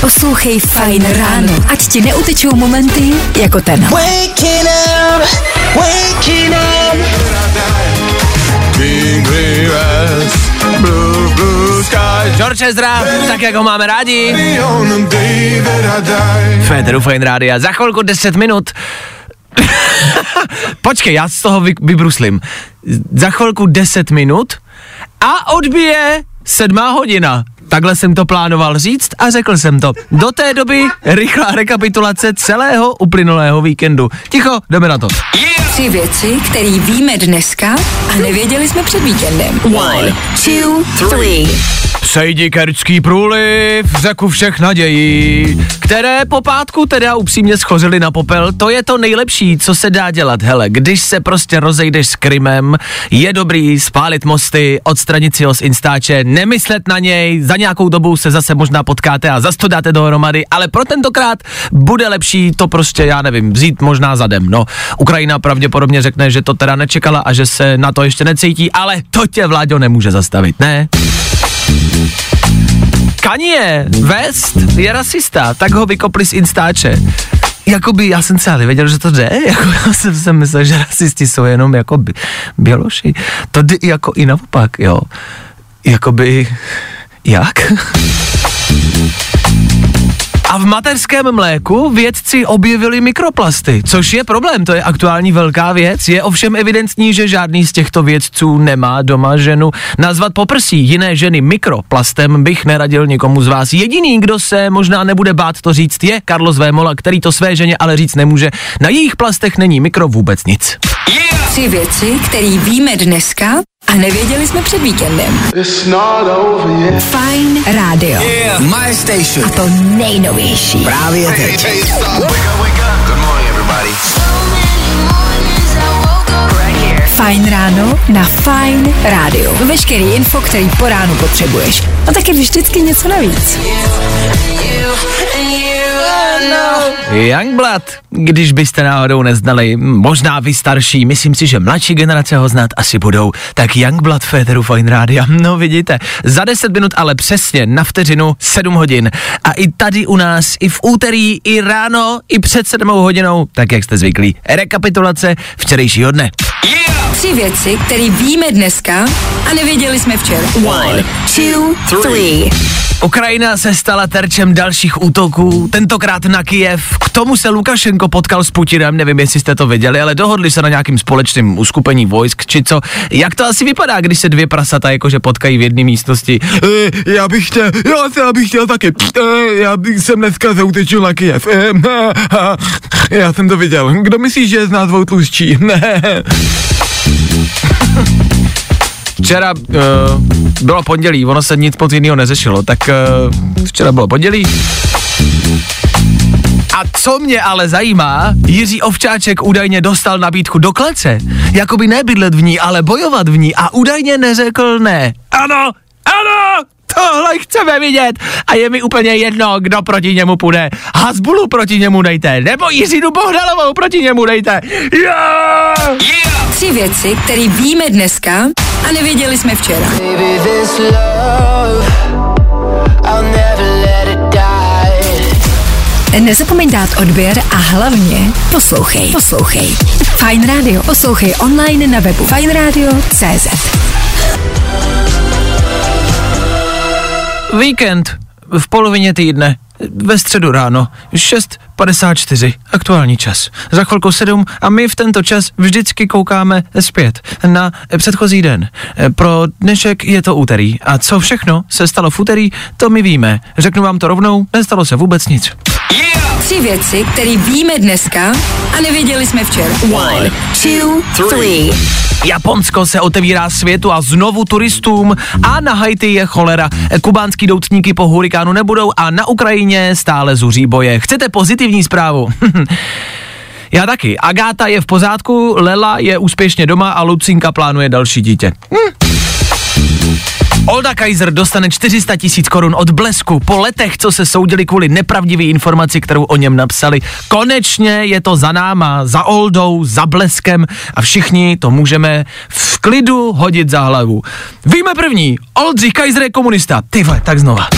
Poslouchej Fajn ráno, ať ti neutečou momenty jako ten. Waking up, waking up. Blue, blue sky. George Ezra, tak jak ho máme rádi. Federu Fine Rádia, za chvilku 10 minut. Počkej, já z toho vy, vybruslím. Za chvilku 10 minut a odbije sedmá hodina. Takhle jsem to plánoval říct a řekl jsem to. Do té doby rychlá rekapitulace celého uplynulého víkendu. Ticho, jdeme na to. Tři věci, které víme dneska a nevěděli jsme před víkendem. One, two, three. Přejdi kerčský průliv, řeku všech nadějí, které po pátku teda upřímně schořily na popel, to je to nejlepší, co se dá dělat, hele, když se prostě rozejdeš s Krymem, je dobrý spálit mosty, odstranit si ho z Instače, nemyslet na něj, za nějakou dobu se zase možná potkáte a zase to dáte dohromady, ale pro tentokrát bude lepší to prostě, já nevím, vzít možná zadem, no. Ukrajina pravděpodobně řekne, že to teda nečekala a že se na to ještě necítí, ale to tě vláďo nemůže zastavit, ne? Kanye West je rasista, tak ho vykopli z Instače. Jakoby, já jsem celý nevěděl, že to jde, jako já jsem si myslel, že rasisti jsou jenom jako běloši. To jde jako i naopak, jo. Jakoby, jak? A v mateřském mléku vědci objevili mikroplasty, což je problém, to je aktuální velká věc. Je ovšem evidentní, že žádný z těchto vědců nemá doma ženu. Nazvat poprsí jiné ženy mikroplastem bych neradil nikomu z vás. Jediný, kdo se možná nebude bát to říct, je Carlos Vémola, který to své ženě ale říct nemůže. Na jejich plastech není mikro vůbec nic. Tři věci, které víme dneska a nevěděli jsme před víkendem. It's not over yet. Fajn rádio. My station. A to nejnovější. Právě teď. Hey, stop. Wake up, wake up. Good morning, everybody. Fajn ráno na Fajn rádiu. Veškerý info, který po ránu potřebuješ. A taky vždycky něco navíc. Youngblood, když byste náhodou neznali, možná vy starší, myslím si, že mladší generace ho znát asi budou, tak Youngblood Féteru Fine Rádia, no vidíte, za 10 minut ale přesně na vteřinu 7 hodin. A i tady u nás, i v úterý, i ráno, i před 7 hodinou, tak jak jste zvyklí, rekapitulace včerejšího dne. Tři věci, které víme dneska a nevěděli jsme včera. One, two, three. Ukrajina se stala terčem dalších útoků, tentokrát na Kijev. K tomu se Lukašenko potkal s Putinem, nevím, jestli jste to viděli, ale dohodli se na nějakým společným uskupení vojsk, či co. Jak to asi vypadá, když se dvě prasata jakože potkají v jedné místnosti? E, já bych chtěl, já, se, já bych chtěl taky, e, já bych jsem dneska zautečil na Kijev. E, a, já jsem to viděl. Kdo myslíš, že je z nás dvou tlustší? Ne. Včera uh, bylo pondělí, ono se nic moc jiného neřešilo, tak uh, včera bylo pondělí. A co mě ale zajímá, Jiří Ovčáček údajně dostal nabídku do klece. Jakoby nebydlet v ní, ale bojovat v ní a údajně neřekl ne. Ano, ano, tohle chceme vidět a je mi úplně jedno, kdo proti němu půjde. Hasbulu proti němu dejte, nebo Jiřinu Bohdalovou proti němu dejte. Yeah! Tři věci, které víme dneska a nevěděli jsme včera. Baby, this love, I'll never let it die. Nezapomeň dát odběr a hlavně poslouchej. Poslouchej. Fajn Radio. Poslouchej online na webu fajnradio.cz Víkend v polovině týdne, ve středu ráno, 6.54, aktuální čas. Za chvilku 7 a my v tento čas vždycky koukáme zpět na předchozí den. Pro dnešek je to úterý a co všechno se stalo v úterý, to my víme. Řeknu vám to rovnou, nestalo se vůbec nic. Tři věci, které víme dneska a nevěděli jsme včera. One, two, three. Japonsko se otevírá světu a znovu turistům a na Haiti je cholera. Kubánský doutníky po hurikánu nebudou a na Ukrajině stále zuří boje. Chcete pozitivní zprávu? Já taky. Agáta je v pořádku, Lela je úspěšně doma a Lucinka plánuje další dítě. Hm. Olda Kaiser dostane 400 tisíc korun od Blesku po letech, co se soudili kvůli nepravdivé informaci, kterou o něm napsali. Konečně je to za náma, za Oldou, za Bleskem a všichni to můžeme v klidu hodit za hlavu. Víme první, Oldřich Kaiser je komunista. Ty vole, tak znova.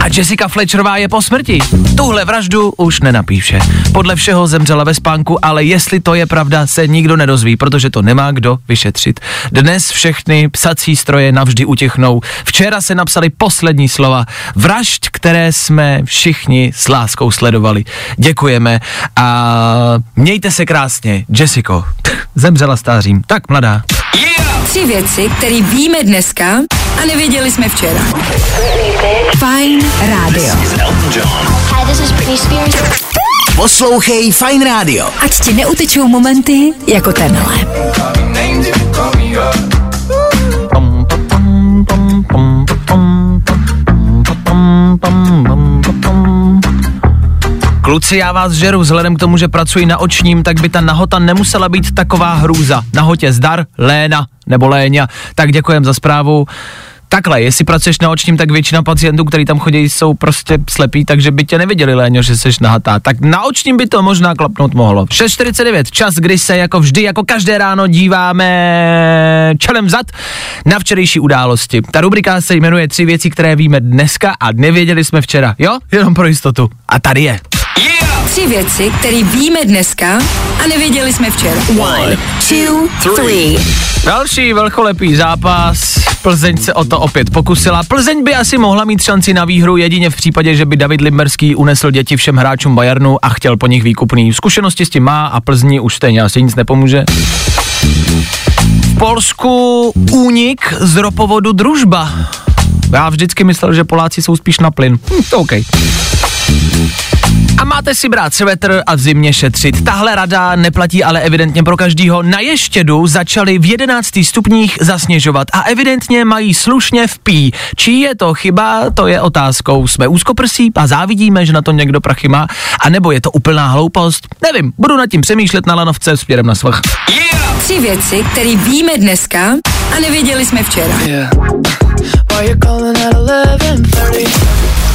A Jessica Fletcherová je po smrti. Tuhle vraždu už nenapíše. Podle všeho zemřela ve spánku, ale jestli to je pravda, se nikdo nedozví, protože to nemá kdo vyšetřit. Dnes všechny psací stroje navždy utichnou. Včera se napsali poslední slova. Vražd, které jsme všichni s láskou sledovali. Děkujeme a mějte se krásně. Jessico, zemřela stářím. Tak mladá. Tři věci, které víme dneska a nevěděli jsme včera. Fajn rádio. Hi, this is Britney Spears. Poslouchej Fine Radio. Ať ti neutečou momenty jako tenhle. Kluci, já vás žeru, vzhledem k tomu, že pracuji na očním, tak by ta nahota nemusela být taková hrůza. Nahotě zdar, Léna nebo Léňa. Tak děkujem za zprávu. Takhle, jestli pracuješ na očním, tak většina pacientů, který tam chodí, jsou prostě slepí, takže by tě neviděli, Léňo, že jsi nahatá. Tak na očním by to možná klapnout mohlo. 6.49, čas, kdy se jako vždy, jako každé ráno díváme čelem vzad na včerejší události. Ta rubrika se jmenuje Tři věci, které víme dneska a nevěděli jsme včera. Jo? Jenom pro jistotu. A tady je. Tři věci, které víme dneska a nevěděli jsme včera. One, two, three. Další velkolepý zápas. Plzeň se o to opět pokusila. Plzeň by asi mohla mít šanci na výhru jedině v případě, že by David Limberský unesl děti všem hráčům Bayernu a chtěl po nich výkupný. Zkušenosti s tím má a Plzni už stejně asi nic nepomůže. V Polsku únik z ropovodu Družba. Já vždycky myslel, že Poláci jsou spíš na plyn. Hm, to OK. Máte si brát svetr a v zimě šetřit. Tahle rada neplatí ale evidentně pro každýho. Na Ještědu začali v 11 stupních zasněžovat a evidentně mají slušně v pí. Čí je to chyba, to je otázkou. Jsme úzkoprsí a závidíme, že na to někdo prachy má, a nebo je to úplná hloupost? Nevím, budu nad tím přemýšlet na lanovce směrem na svach. Tři věci, které víme dneska a nevěděli jsme včera.